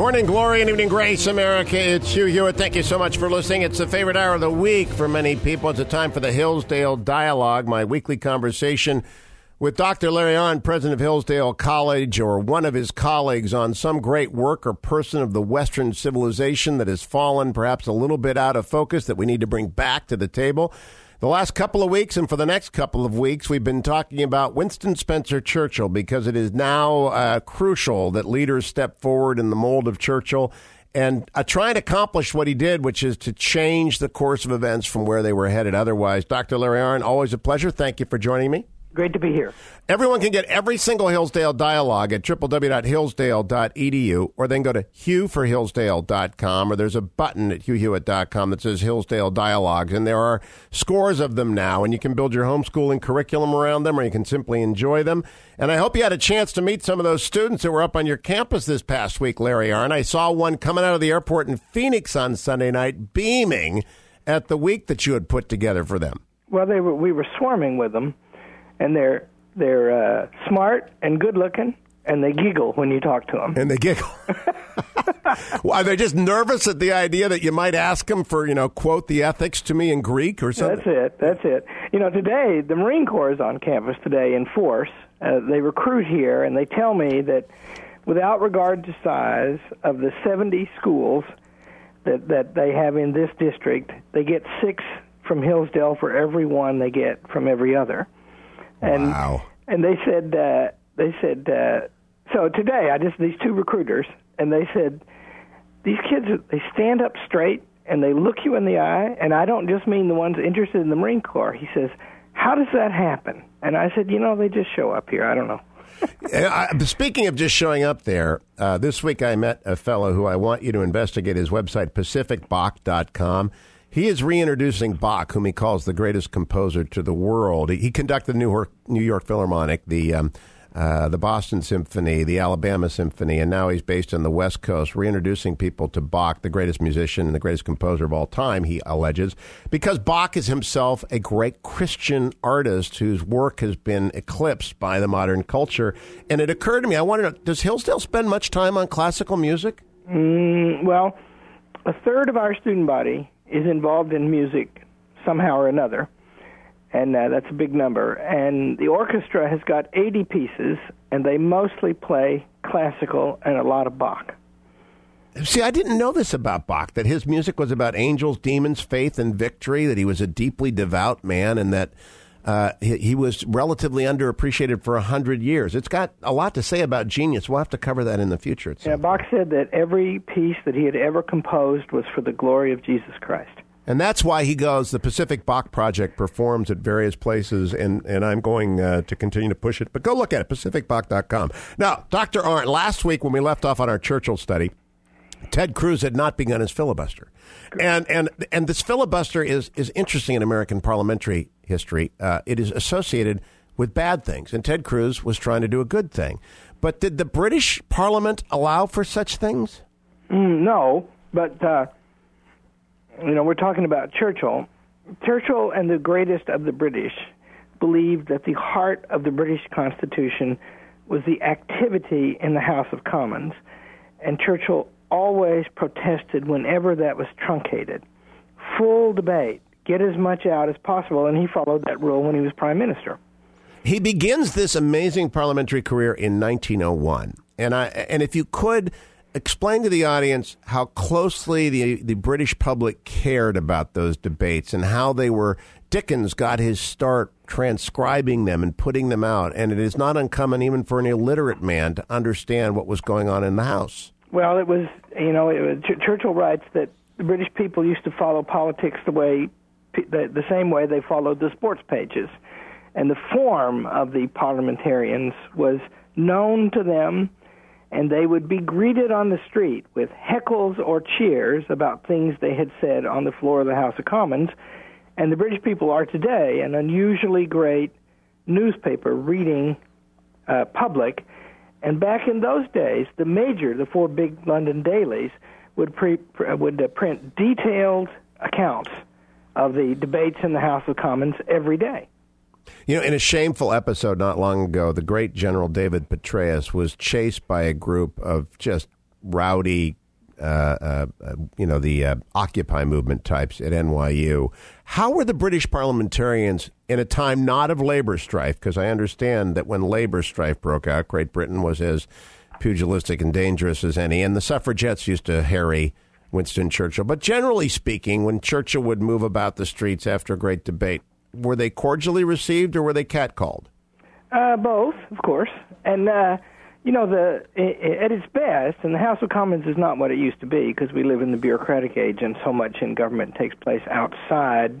Morning glory and evening grace, America. It's Hugh Hewitt. Thank you so much for listening. It's the favorite hour of the week for many people. It's a time for the Hillsdale Dialogue, my weekly conversation with Dr. Larry Arnn, president of Hillsdale College, or one of his colleagues, on some great work or person of the Western civilization that has fallen perhaps a little bit out of focus that we need to bring back to the table. The last couple of weeks and for the next couple of weeks, we've been talking about Winston Spencer Churchill because it is now uh, crucial that leaders step forward in the mold of Churchill and uh, try and accomplish what he did, which is to change the course of events from where they were headed otherwise. Dr. Larry Arnn, always a pleasure. Thank you for joining me. Great to be here. Everyone can get every single Hillsdale dialogue at www.hillsdale.edu or then go to hughforhillsdale.com or there's a button at hughhewitt.com that says Hillsdale Dialogues and there are scores of them now and you can build your homeschooling curriculum around them or you can simply enjoy them. And I hope you had a chance to meet some of those students that were up on your campus this past week, Larry Arnn. I saw one coming out of the airport in Phoenix on Sunday night beaming at the week that you had put together for them. Well, they were, we were swarming with them and they're they're uh, smart and good looking, and they giggle when you talk to them. And they giggle. well, are they just nervous at the idea that you might ask them for, you know, quote the ethics to me in Greek or something? That's it. That's it. You know, today the Marine Corps is on campus today in force. Uh, they recruit here, and they tell me that without regard to size of the 70 schools that that they have in this district, they get six from Hillsdale for every one they get from every other. And, wow. And they said, uh, they said, uh, so today I just these two recruiters, and they said, these kids they stand up straight and they look you in the eye, and I don't just mean the ones interested in the Marine Corps. He says, how does that happen? And I said, you know, they just show up here. I don't know. Speaking of just showing up there, uh, this week I met a fellow who I want you to investigate his website, pacificbach.com. He is reintroducing Bach, whom he calls the greatest composer to the world. He, he conducted the New York, New York Philharmonic, the um, uh, the Boston Symphony, the Alabama Symphony, and now he's based on the West Coast, reintroducing people to Bach, the greatest musician and the greatest composer of all time, he alleges, because Bach is himself a great Christian artist whose work has been eclipsed by the modern culture. And it occurred to me, I wondered, does Hillsdale spend much time on classical music? Mm, well, a third of our student body is involved in music somehow or another, and uh, that's a big number. And the orchestra has got 80 pieces, and they mostly play classical and a lot of Bach. See, I didn't know this about Bach, that his music was about angels, demons, faith, and victory, that he was a deeply devout man, and that uh, he, he, was relatively underappreciated for a hundred years. It's got a lot to say about genius. We'll have to cover that in the future. Yeah, Bach said that every piece that he had ever composed was for the glory of Jesus Christ. And that's why he goes. The Pacific Bach Project performs at various places, and, and I'm going uh, to continue to push it. But go look at it, pacificbach.com. Now, Dr. Arnn, last week when we left off on our Churchill study, Ted Cruz had not begun his filibuster. And, and, and this filibuster is, is interesting in American parliamentary history. Uh, it is associated with bad things, and Ted Cruz was trying to do a good thing. But did the British Parliament allow for such things? Mm, no, but uh, you know we're talking about Churchill. Churchill and the greatest of the British believed that the heart of the British Constitution was the activity in the House of Commons, and Churchill always protested whenever that was truncated. Full debate, get as much out as possible, and he followed that rule when he was prime minister. He begins this amazing parliamentary career in 1901, and I and if you could explain to the audience how closely the the British public cared about those debates and how they were Dickens got his start transcribing them and putting them out, and it is not uncommon even for an illiterate man to understand what was going on in the House. Well, it was, you know, it was, Ch- Churchill writes that the British people used to follow politics the way, the, the same way they followed the sports pages, and the form of the parliamentarians was known to them, and they would be greeted on the street with heckles or cheers about things they had said on the floor of the House of Commons. And the British people are today an unusually great newspaper reading uh, public and back in those days, the major, the four big London dailies, would pre, would uh, print detailed accounts of the debates in the House of Commons every day. You know, in a shameful episode not long ago, the great General David Petraeus was chased by a group of just rowdy, uh, uh, you know, the uh, Occupy movement types at NYU. How were the British parliamentarians in a time not of labor strife? Because I understand that when labor strife broke out, Great Britain was as pugilistic and dangerous as any, and the suffragettes used to harry Winston Churchill. But generally speaking, when Churchill would move about the streets after a great debate, were they cordially received or were they catcalled? Uh, both, of course. And, uh, you know, the at its best, and the House of Commons is not what it used to be because we live in the bureaucratic age and so much in government takes place outside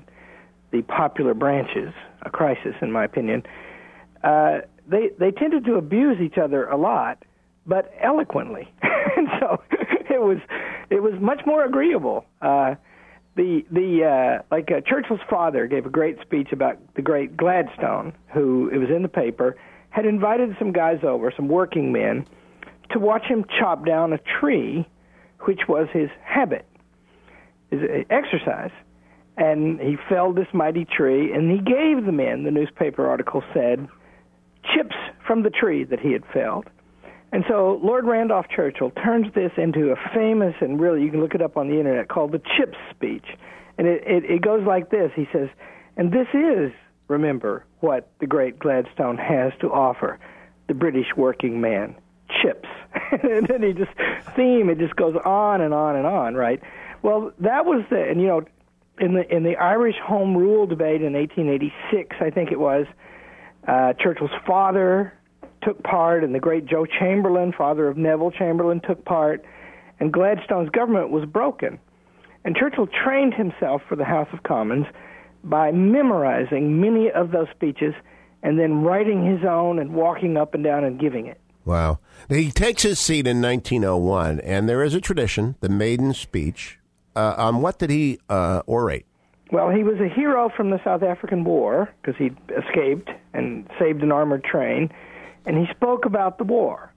the popular branches, a crisis, in my opinion. Uh, they, they tended to abuse each other a lot, but eloquently. and so it was it was much more agreeable. Uh, the the uh, like uh, Churchill's father gave a great speech about the great Gladstone, who it was in the paper, had invited some guys over, some working men, to watch him chop down a tree, which was his habit, his uh, exercise. And he felled this mighty tree, and he gave the men, the newspaper article said, chips from the tree that he had felled. And so Lord Randolph Churchill turns this into a famous, and really you can look it up on the internet, called the Chips speech. And it, it, it goes like this He says, and this is, remember, what the great Gladstone has to offer the British working man chips. and then he just, theme, it just goes on and on and on, right? Well, that was the, and you know, in the in the Irish Home Rule debate in 1886, I think it was, uh, Churchill's father took part, and the great Joe Chamberlain, father of Neville Chamberlain, took part, and Gladstone's government was broken. And Churchill trained himself for the House of Commons by memorizing many of those speeches and then writing his own and walking up and down and giving it. Wow. He takes his seat in 1901, and there is a tradition, the maiden speech. Uh, on what did he uh, orate? Well, he was a hero from the South African War because he escaped and saved an armored train and he spoke about the war.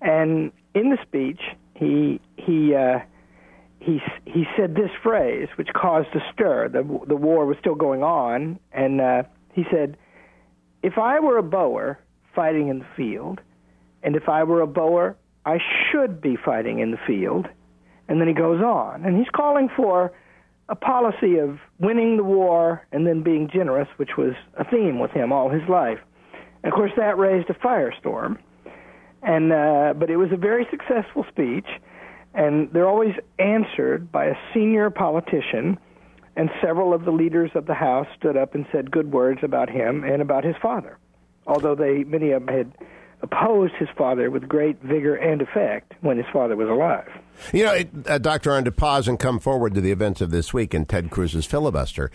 And in the speech, he he uh, he he said this phrase, which caused a stir. the The war was still going on, and uh, he said, "If I were a boer fighting in the field, and if I were a boer, I should be fighting in the field." And then he goes on, and he's calling for a policy of winning the war and then being generous, which was a theme with him all his life. And of course, that raised a firestorm. And uh, but it was a very successful speech, and they're always answered by a senior politician. And several of the leaders of the House stood up and said good words about him and about his father, although they many of them had opposed his father with great vigor and effect when his father was alive. You know, it, uh, Dr. Arnn to pause and come forward to the events of this week in Ted Cruz's filibuster.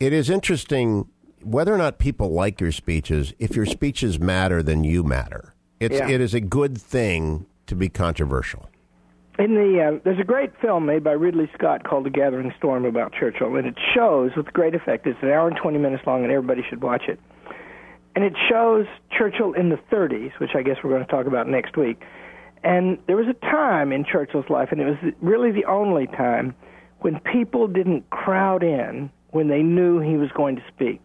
It is interesting whether or not people like your speeches, if your speeches matter, then you matter. It's yeah. it is a good thing to be controversial. In the uh, there's a great film made by Ridley Scott called The Gathering Storm about Churchill, and it shows with great effect. It's an hour and twenty minutes long, and everybody should watch it. And it shows Churchill in the 30s, which I guess we're going to talk about next week. And there was a time in Churchill's life, and it was really the only time when people didn't crowd in when they knew he was going to speak.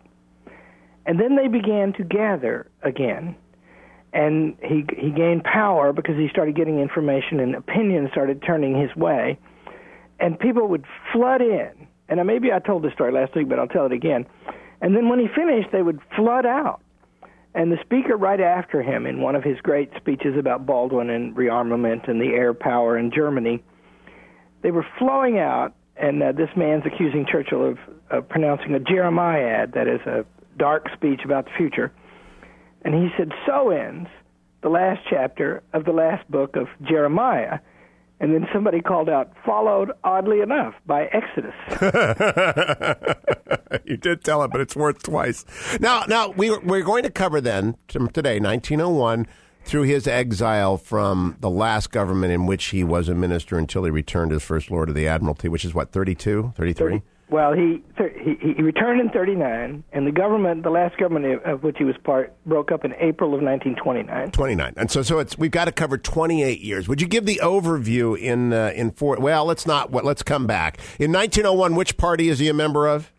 And then they began to gather again. And he he gained power because he started getting information and opinions started turning his way. And people would flood in. And maybe I told this story last week, but I'll tell it again. And then when he finished, they would flood out. And the speaker right after him, in one of his great speeches about Baldwin and rearmament and the air power in Germany, they were flowing out, and uh, this man's accusing Churchill of pronouncing a Jeremiad, that is a dark speech about the future. And he said, So ends the last chapter of the last book of Jeremiah. And then somebody called out, followed oddly enough by Exodus. you did tell it, but it's worth twice. Now, now we, we're going to cover then today, 1901, through his exile from the last government in which he was a minister until he returned as First Lord of the Admiralty, which is what, 32, 33? Well, he, he he returned in '39, and the government, the last government of which he was part, broke up in April of 1929. 29, and so so it's we've got to cover 28 years. Would you give the overview in uh, in four? Well, let's not. Let's come back in 1901. Which party is he a member of?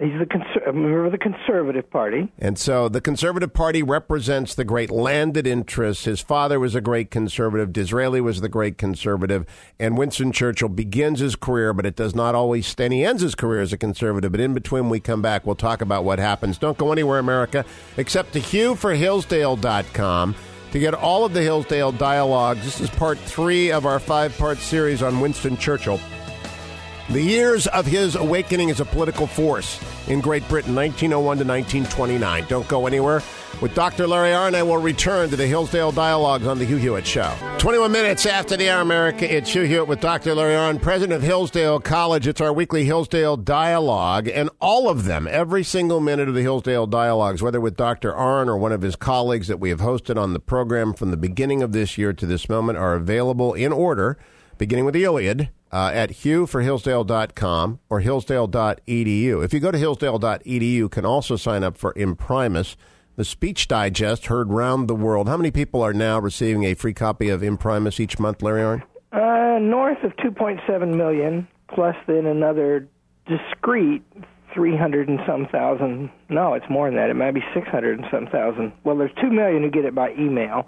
He's the conser- a member of the Conservative Party. And so the Conservative Party represents the great landed interests. His father was a great conservative. Disraeli was the great conservative. And Winston Churchill begins his career, but it does not always stay. And he ends his career as a conservative. But in between we come back, we'll talk about what happens. Don't go anywhere, America, except to HughforHillsdale.com to get all of the Hillsdale dialogues. This is part three of our five part series on Winston Churchill. The years of his awakening as a political force in Great Britain, 1901 to 1929. Don't go anywhere. With Dr. Larry Arnn, will return to the Hillsdale Dialogues on The Hugh Hewitt Show. 21 minutes after the hour, America, it's Hugh Hewitt with Dr. Larry Arnn, president of Hillsdale College. It's our weekly Hillsdale Dialogue, and all of them, every single minute of the Hillsdale Dialogues, whether with Dr. Arnn or one of his colleagues that we have hosted on the program from the beginning of this year to this moment, are available in order, beginning with the Iliad uh, at hughforhillsdale.com or hillsdale.edu. If you go to hillsdale.edu, you can also sign up for Imprimis, the speech digest heard round the world. How many people are now receiving a free copy of Imprimis each month, Larry Arnn? Uh, north of 2.7 million, plus then another discrete 300 and some thousand. No, it's more than that. It might be 600 and some thousand. Well, there's 2 million who get it by email,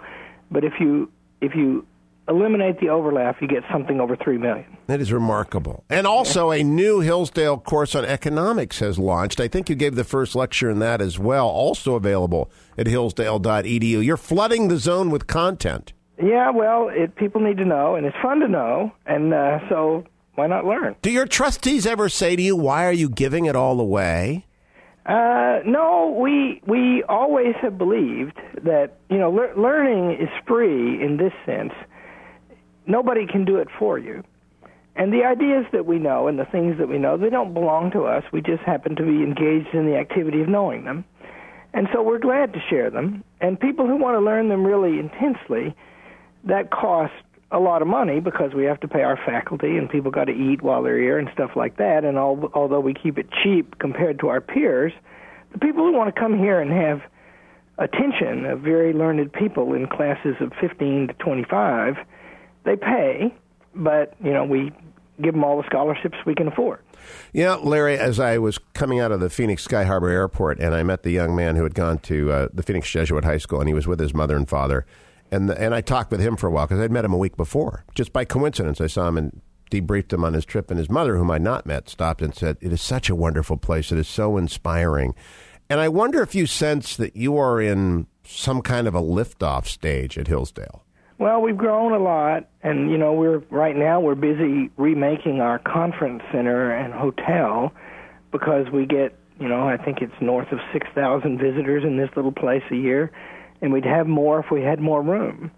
but if you if you eliminate the overlap, you get something over three million. That is remarkable. And also, a new Hillsdale course on economics has launched. I think you gave the first lecture in that as well. Also available at hillsdale.edu. You're flooding the zone with content. Yeah, well, it, people need to know, and it's fun to know, and uh, so why not learn? Do your trustees ever say to you, "Why are you giving it all away"? Uh, no, we we always have believed that you know le- learning is free in this sense nobody can do it for you. And the ideas that we know and the things that we know, they don't belong to us. We just happen to be engaged in the activity of knowing them. And so we're glad to share them. And people who want to learn them really intensely, that costs a lot of money because we have to pay our faculty and people got to eat while they're here and stuff like that. And all, although we keep it cheap compared to our peers, the people who want to come here and have attention of very learned people in classes of 15 to 25 they pay, but you know we give them all the scholarships we can afford. Yeah, Larry, as I was coming out of the Phoenix Sky Harbor Airport, and I met the young man who had gone to uh, the Phoenix Jesuit High School, and he was with his mother and father, and the, and I talked with him for a while because I'd met him a week before, just by coincidence. I saw him and debriefed him on his trip, and his mother, whom I'd not met, stopped and said, "It is such a wonderful place. It is so inspiring." And I wonder if you sense that you are in some kind of a liftoff stage at Hillsdale. Well, we've grown a lot, and you know, we're right now we're busy remaking our conference center and hotel because we get, you know, I think it's north of six thousand visitors in this little place a year, and we'd have more if we had more room.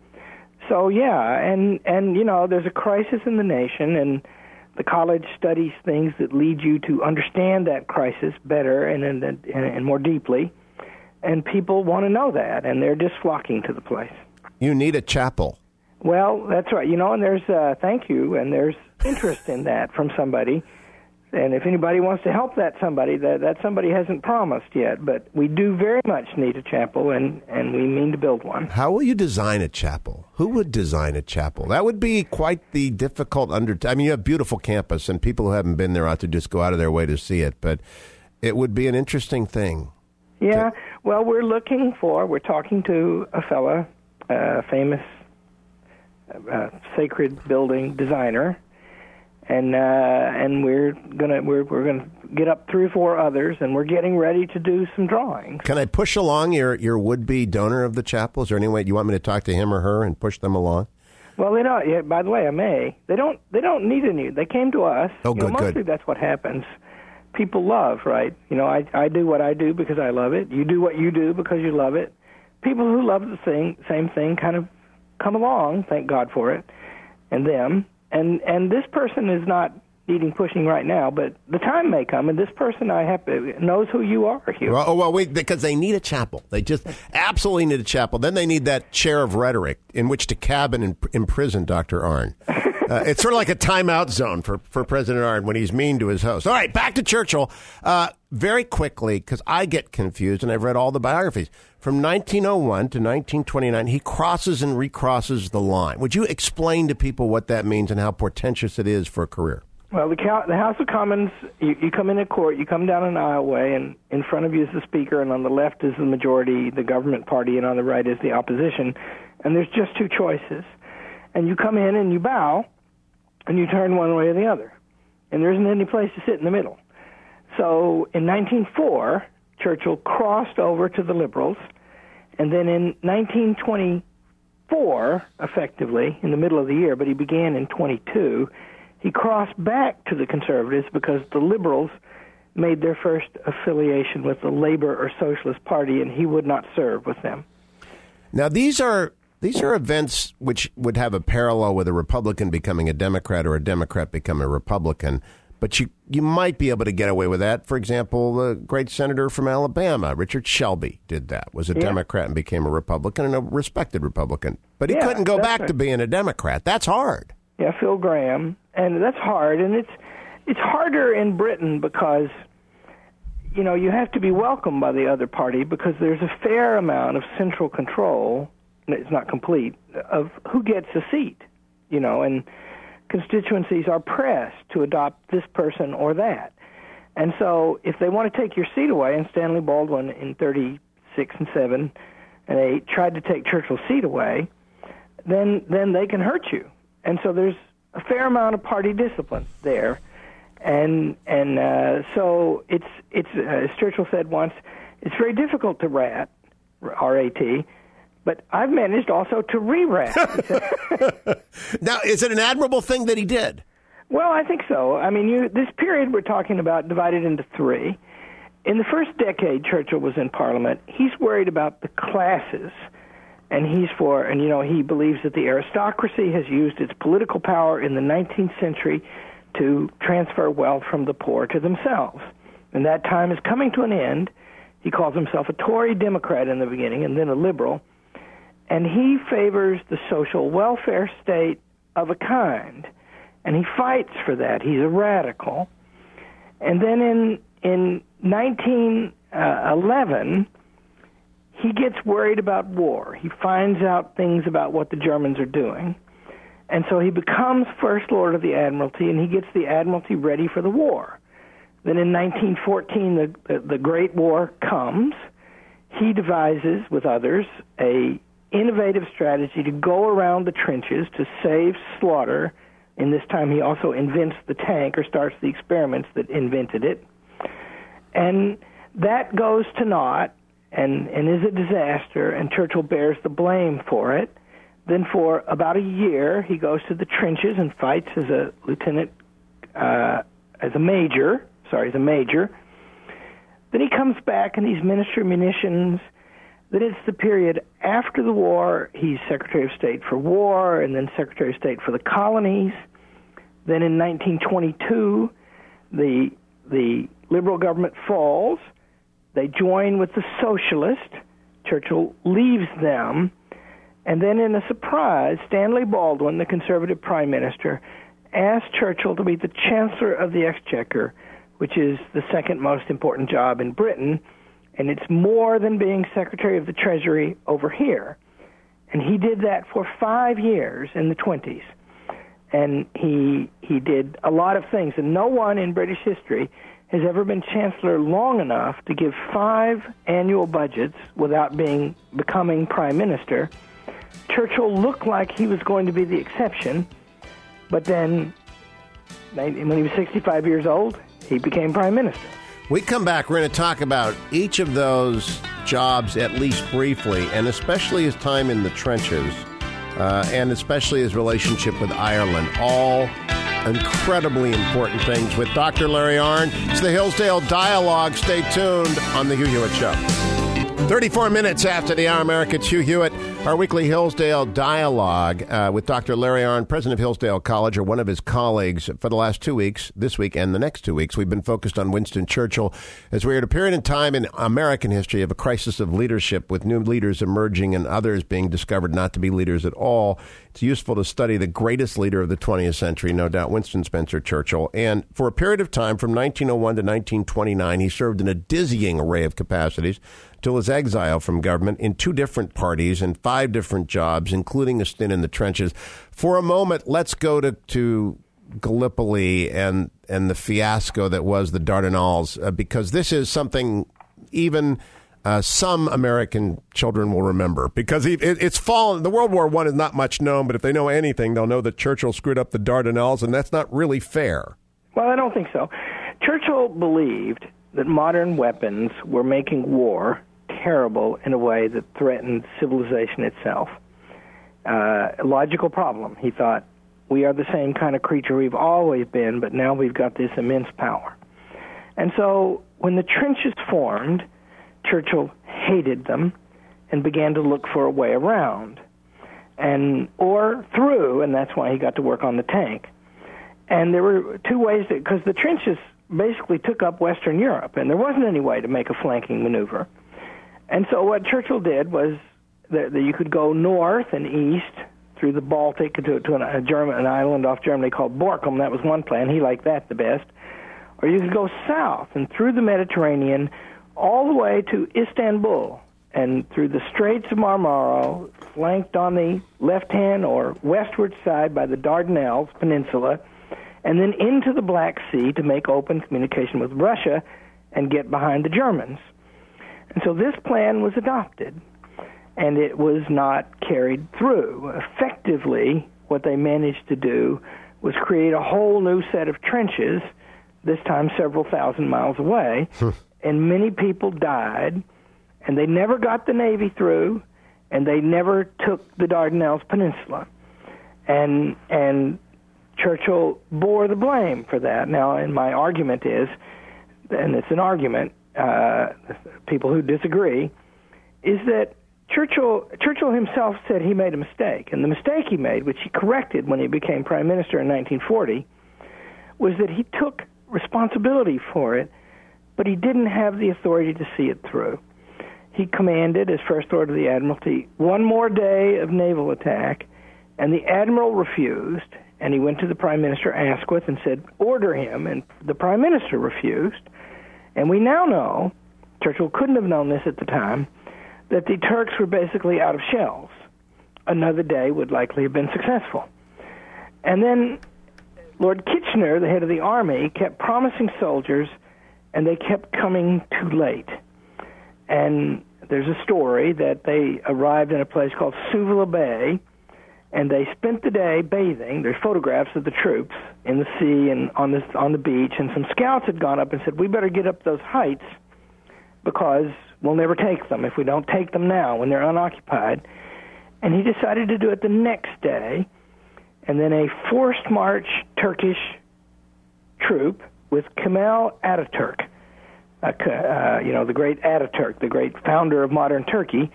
So yeah, and and you know, there's a crisis in the nation, and the college studies things that lead you to understand that crisis better and and, and, and more deeply, and people want to know that, and they're just flocking to the place. You need a chapel. Well, that's right. You know, and there's uh, thank you, and there's interest in that from somebody. And if anybody wants to help that somebody, that that somebody hasn't promised yet, but we do very much need a chapel, and and we mean to build one. How will you design a chapel? Who would design a chapel? That would be quite the difficult under. I mean, you have beautiful campus, and people who haven't been there ought to just go out of their way to see it. But it would be an interesting thing. Yeah. Well, we're looking for. We're talking to a fella uh, famous uh, sacred building designer, and uh, and we're gonna we're we're gonna get up three or four others, and we're getting ready to do some drawings. Can I push along your your would be donor of the chapel? Is there any way you want me to talk to him or her and push them along? Well, they don't. Yeah, by the way, I may. They don't. They don't need any. They came to us. Oh, you good, know, mostly good. that's what happens. People love, right? You know, I I do what I do because I love it. You do what you do because you love it people who love the thing, same thing kind of come along, thank God for it, and them. And and this person is not needing pushing right now, but the time may come, and this person I have knows who you are, Hugh. Well, oh, well, wait, because they need a chapel. They just absolutely need a chapel. Then they need that chair of rhetoric in which to cabin and imprison Dr. Arnn. Uh, it's sort of like a timeout zone for, for President Arnn when he's mean to his host. All right, back to Churchill. Uh, very quickly, because I get confused, and I've read all the biographies. From 1901 to 1929, he crosses and recrosses the line. Would you explain to people what that means and how portentous it is for a career? Well, the, the House of Commons, you, you come into court, you come down an aisleway, and in front of you is the Speaker, and on the left is the majority, the government party, and on the right is the opposition. And there's just two choices. And you come in and you bow, and you turn one way or the other. And there isn't any place to sit in the middle. So in 1904, Churchill crossed over to the Liberals, and then in 1924, effectively, in the middle of the year, but he began in 22, he crossed back to the Conservatives because the Liberals made their first affiliation with the Labor or Socialist Party, and he would not serve with them. Now, these are these are events which would have a parallel with a Republican becoming a Democrat or a Democrat becoming a Republican. But you you might be able to get away with that. For example, the great senator from Alabama, Richard Shelby, did that. Was a yeah. Democrat and became a Republican and a respected Republican. But he yeah, couldn't go back right. to being a Democrat. That's hard. Yeah, Phil Gramm. and that's hard, and it's it's harder in Britain because you know you have to be welcomed by the other party because there's a fair amount of central control. It's not complete of who gets a seat, you know, and constituencies are pressed to adopt this person or that. And so if they want to take your seat away, and Stanley Baldwin in 36 and 7 and 8 tried to take Churchill's seat away, then then they can hurt you. And so there's a fair amount of party discipline there. And and uh, so it's it's uh, as Churchill said once, it's very difficult to rat, R A T, but I've managed also to re-rat. now, is it an admirable thing that he did? Well, I think so. I mean, you, this period we're talking about divided into three. In the first decade Churchill was in Parliament, he's worried about the classes, and he's for, and you know, he believes that the aristocracy has used its political power in the 19th century to transfer wealth from the poor to themselves. And that time is coming to an end. He calls himself a Tory Democrat in the beginning and then a liberal and he favors the social welfare state of a kind, and he fights for that. He's a radical. And then in in 1911, uh, he gets worried about war. He finds out things about what the Germans are doing. And so he becomes First Lord of the Admiralty, and he gets the Admiralty ready for the war. Then in 1914, the, the, the Great War comes. He devises, with others, a innovative strategy to go around the trenches to save slaughter. And this time he also invents the tank or starts the experiments that invented it. And that goes to naught and, and is a disaster, and Churchill bears the blame for it. Then, for about a year, he goes to the trenches and fights as a lieutenant, uh, as a major, sorry, as a major. Then he comes back and he's Minister of Munitions that it's the period after the war. He's Secretary of State for War and then Secretary of State for the Colonies. Then in 1922, the the Liberal government falls. They join with the Socialist. Churchill leaves them. And then, in a surprise, Stanley Baldwin, the Conservative Prime Minister, asked Churchill to be the Chancellor of the Exchequer, which is the second most important job in Britain and it's more than being Secretary of the Treasury over here. And he did that for five years in the 20s. And he, he did a lot of things. And no one in British history has ever been chancellor long enough to give five annual budgets without being becoming prime minister. Churchill looked like he was going to be the exception, but then when he was 65 years old, he became prime minister. We come back, we're going to talk about each of those jobs at least briefly, and especially his time in the trenches, uh, and especially his relationship with Ireland. All incredibly important things with Dr. Larry Arnn. It's the Hillsdale Dialogue. Stay tuned on The Hugh Hewitt Show. 34 minutes after the hour, America, it's Hugh Hewitt. Our weekly Hillsdale dialogue uh, with Dr. Larry Arnn, president of Hillsdale College, or one of his colleagues for the last two weeks, this week and the next two weeks. We've been focused on Winston Churchill as we're at a period in time in American history of a crisis of leadership with new leaders emerging and others being discovered not to be leaders at all. It's useful to study the greatest leader of the 20th century, no doubt, Winston Spencer Churchill. And for a period of time from 1901 to 1929, he served in a dizzying array of capacities till his exile from government in two different parties and five different jobs, including a stint in the trenches. For a moment, let's go to, to Gallipoli and and the fiasco that was the Dardanelles, uh, because this is something even uh, some American children will remember because it, it's fallen. The World War One is not much known, but if they know anything, they'll know that Churchill screwed up the Dardanelles, and that's not really fair. Well, I don't think so. Churchill believed that modern weapons were making war terrible in a way that threatened civilization itself. Uh, logical problem. He thought, we are the same kind of creature we've always been, but now we've got this immense power. And so when the trenches formed, Churchill hated them and began to look for a way around and or through and that's why he got to work on the tank and there were two ways because the trenches basically took up western europe and there wasn't any way to make a flanking maneuver and so what churchill did was that, that you could go north and east through the baltic to, to an, a german an island off germany called borkum. That was one plan. He liked that the best. Or you could go south and through the mediterranean all the way to Istanbul and through the Straits of Marmara, flanked on the left hand or westward side by the Dardanelles Peninsula, and then into the Black Sea to make open communication with Russia and get behind the Germans. And so this plan was adopted, and it was not carried through. Effectively, what they managed to do was create a whole new set of trenches, this time several thousand miles away, hmm. and many people died, and they never got the Navy through, and they never took the Dardanelles Peninsula, and and Churchill bore the blame for that. Now, and my argument is, and it's an argument, uh, people who disagree, is that Churchill Churchill himself said he made a mistake, and the mistake he made, which he corrected when he became prime minister in 1940, was that he took responsibility for it but he didn't have the authority to see it through. He commanded, as First Lord of the Admiralty, one more day of naval attack, and the Admiral refused, and he went to the Prime Minister Asquith and said, order him, and the Prime Minister refused. And we now know, Churchill couldn't have known this at the time, that the Turks were basically out of shells. Another day would likely have been successful. And then Lord Kitchener, the head of the army, kept promising soldiers – and they kept coming too late. And there's a story that they arrived in a place called Suvla Bay, and they spent the day bathing. There's photographs of the troops in the sea and on the on the beach, and some scouts had gone up and said, "We better get up those heights because we'll never take them if we don't take them now when they're unoccupied." And he decided to do it the next day, and then a forced march Turkish troop with Kemal Ataturk. Uh, uh, you know, the great Ataturk, the great founder of modern Turkey,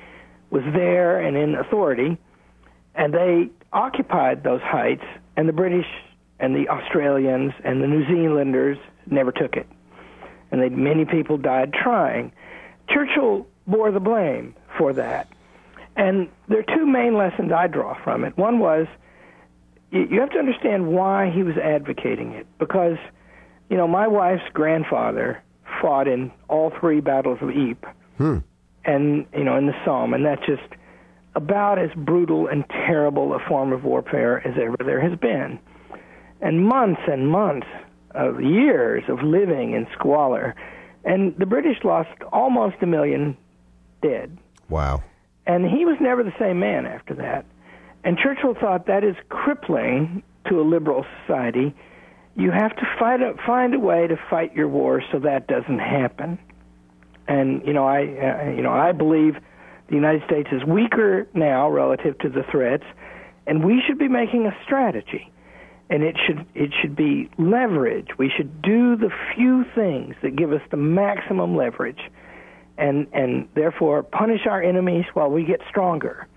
was there and in authority, and they occupied those heights, and the British and the Australians and the New Zealanders never took it. And they, many people died trying. Churchill bore the blame for that. And there are two main lessons I draw from it. One was you have to understand why he was advocating it, because – you know, my wife's grandfather fought in all three battles of Ypres, hmm. and you know, in the Somme, and that just about as brutal and terrible a form of warfare as ever there has been. And months and months of years of living in squalor, and the British lost almost a million dead. Wow. And he was never the same man after that. And Churchill thought that is crippling to a liberal society you have to fight a, find a way to fight your war so that doesn't happen. And you know, I uh, you know, I believe the United States is weaker now relative to the threats, and we should be making a strategy. And it should it should be leverage. We should do the few things that give us the maximum leverage, and and therefore punish our enemies while we get stronger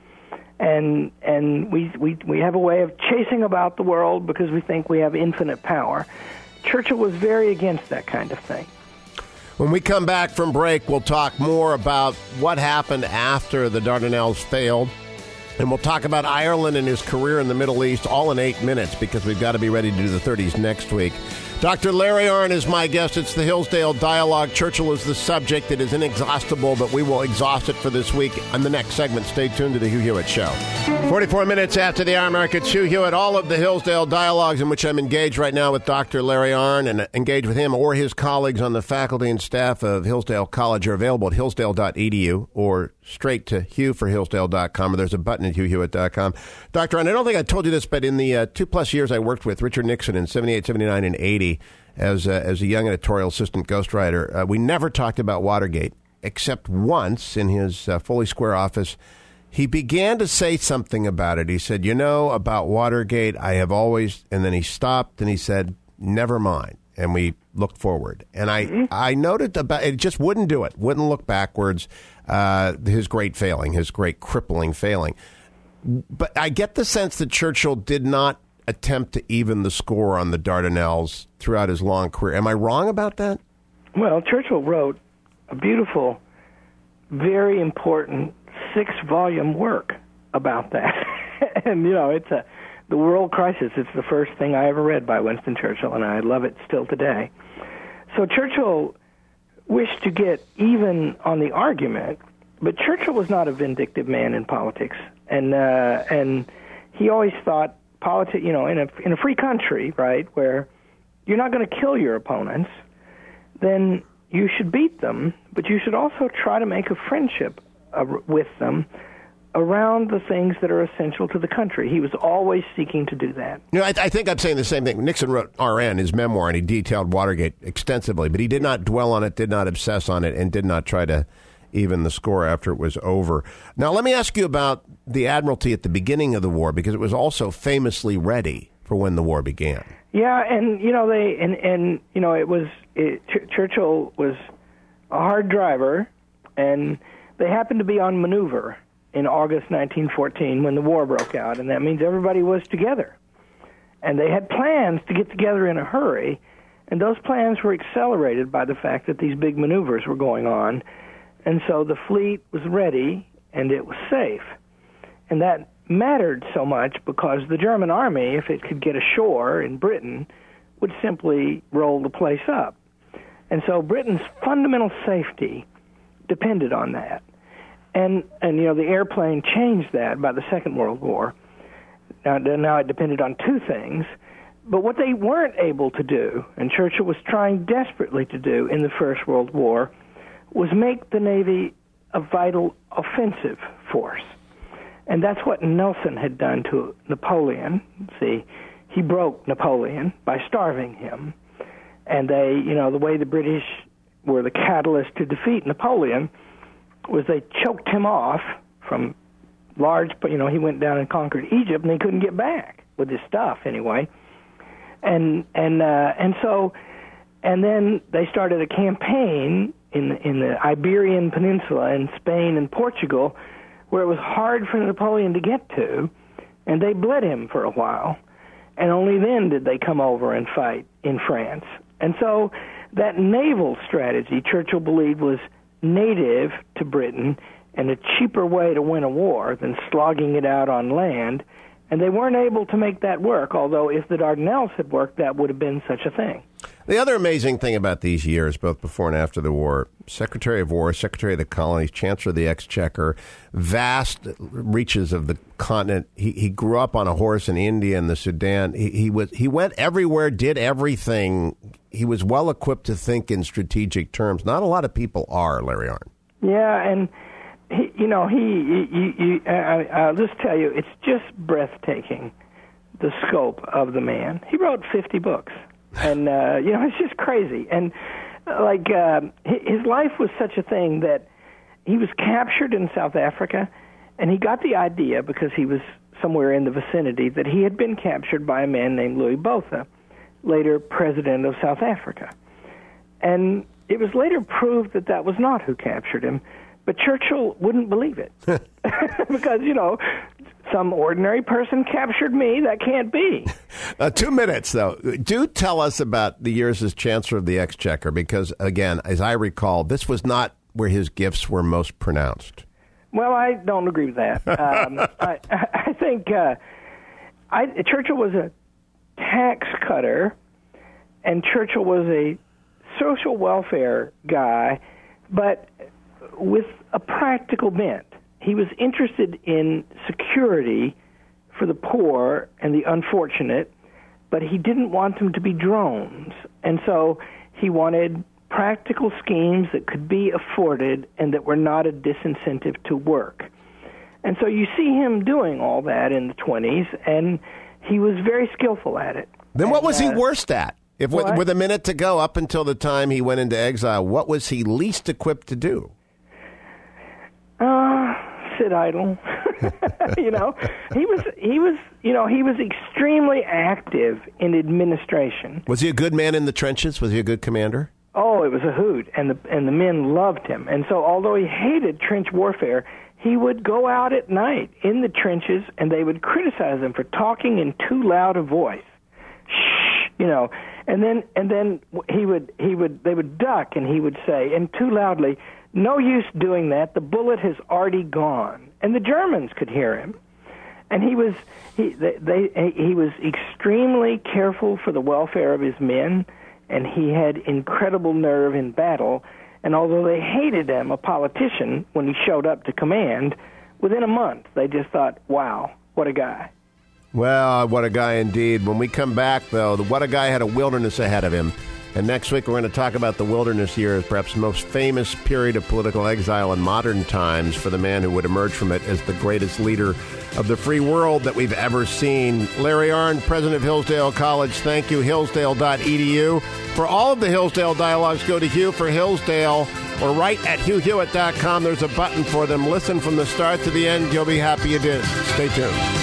and and we we we have a way of chasing about the world because we think we have infinite power. Churchill was very against that kind of thing. When we come back from break, we'll talk more about what happened after the Dardanelles failed. And we'll talk about Ireland and his career in the Middle East all in eight minutes because we've got to be ready to do the 30s next week. Dr. Larry Arnn is my guest. It's the Hillsdale Dialogue. Churchill is the subject. It is inexhaustible, but we will exhaust it for this week. On the next segment, stay tuned to the Hugh Hewitt Show. 44 minutes after the hour mark, it's Hugh Hewitt. All of the Hillsdale Dialogues in which I'm engaged right now with Dr. Larry Arnn and engage with him or his colleagues on the faculty and staff of Hillsdale College are available at hillsdale.edu or straight to Hugh for hughforhillsdale.com or there's a button at hughhewitt.com. Dr. Arnn, I don't think I told you this, but in the uh, two plus years I worked with Richard Nixon in 78, 79, and 80, as a, as a young editorial assistant ghostwriter. Uh, we never talked about Watergate, except once in his uh, Foley Square office. He began to say something about it. He said, "You know about Watergate, I have always," and then he stopped and he said, "Never mind." And we looked forward, and I mm-hmm. I noted about it just wouldn't do it, wouldn't look backwards. Uh, his great failing, his great crippling failing. But I get the sense that Churchill did not attempt to even the score on the Dardanelles throughout his long career. Am I wrong about that? Well, Churchill wrote a beautiful, very important six volume work about that. and, you know, it's a the world crisis. It's the first thing I ever read by Winston Churchill, and I love it still today. So Churchill wished to get even on the argument, but Churchill was not a vindictive man in politics, and uh, and he always thought politi- you know, in a in a free country, right, where you're not going to kill your opponents, then you should beat them, but you should also try to make a friendship uh, with them around the things that are essential to the country. He was always seeking to do that. You know, I, I, think I'm saying the same thing. Nixon wrote RN, his memoir, and he detailed Watergate extensively, but he did not dwell on it, did not obsess on it, and did not try to even the score after it was over. Now, let me ask you about the Admiralty at the beginning of the war because it was also famously ready for when the war began. Yeah, and you know they and and you know it was it, Ch- Churchill was a hard driver, and they happened to be on maneuver in August 1914 when the war broke out, and that means everybody was together, and they had plans to get together in a hurry, and those plans were accelerated by the fact that these big maneuvers were going on and so the fleet was ready and it was safe. And that mattered so much because the German army, if it could get ashore in Britain, would simply roll the place up. And so Britain's fundamental safety depended on that. And and you know the airplane changed that by the Second World War. Now, now it depended on two things. But what they weren't able to do, and Churchill was trying desperately to do in the First World War, was make the Navy a vital offensive force. And that's what Nelson had done to Napoleon. See, he broke Napoleon by starving him. And they, you know, the way the British were the catalyst to defeat Napoleon was they choked him off from large, you know, he went down and conquered Egypt and he couldn't get back with his stuff anyway. And and uh and so and then they started a campaign in in the Iberian Peninsula in Spain and Portugal, where it was hard for Napoleon to get to, and they bled him for a while, and only then did they come over and fight in France. And so that naval strategy, Churchill believed, was native to Britain and a cheaper way to win a war than slogging it out on land. And they weren't able to make that work, although if the Dardanelles had worked, that would have been such a thing. The other amazing thing about these years, both before and after the war, Secretary of War, Secretary of the Colonies, Chancellor of the Exchequer, vast reaches of the continent. He, he grew up on a horse in India and the Sudan. He, he was he went everywhere, did everything. He was well equipped to think in strategic terms. Not a lot of people are, Larry Arnn. Yeah, and he, you know, he, you, you, I, I'll just tell you, it's just breathtaking the scope of the man. He wrote 50 books and uh, you know it's just crazy. And uh, like uh, his life was such a thing that he was captured in South Africa, and he got the idea because he was somewhere in the vicinity that he had been captured by a man named Louis Botha, later president of South Africa. And it was later proved that that was not who captured him, but Churchill wouldn't believe it. because, you know, some ordinary person captured me. That can't be. Uh, two minutes, though. Do tell us about the years as Chancellor of the Exchequer, because, again, as I recall, this was not where his gifts were most pronounced. Well, I don't agree with that. Um, I, I think uh, I, Churchill was a tax cutter and Churchill was a social welfare guy, but with a practical bent. He was interested in security for the poor and the unfortunate, but he didn't want them to be drones. And so he wanted practical schemes that could be afforded and that were not a disincentive to work. And so you see him doing all that in the 20s, and he was very skillful at it. Then what was And, he uh, worst at? If with, with a minute to go up until the time he went into exile, what was he least equipped to do? Uh, sit idle. you know, he was he was you know he was extremely active in administration. Was he a good man in the trenches? Was he a good commander? Oh, it was a hoot, and the and the men loved him. And so, although he hated trench warfare, he would go out at night in the trenches, and they would criticize him for talking in too loud a voice. Shh, you know. And then and then he would he would they would duck, and he would say, and too loudly, "No use doing that. The bullet has already gone." And the Germans could hear him and he was he they, they he was extremely careful for the welfare of his men and he had incredible nerve in battle and although they hated him a politician when he showed up to command within a month they just thought wow what a guy Well, what a guy indeed. When we come back, though, the what a guy had a wilderness ahead of him. And next week, we're going to talk about the wilderness years, perhaps the most famous period of political exile in modern times for the man who would emerge from it as the greatest leader of the free world that we've ever seen. Larry Arnn, president of Hillsdale College, thank you. Hillsdale.edu. For all of the Hillsdale dialogues, go to Hugh for Hillsdale or write at hughhewitt.com. There's a button for them. Listen from the start to the end. You'll be happy you did. Stay tuned.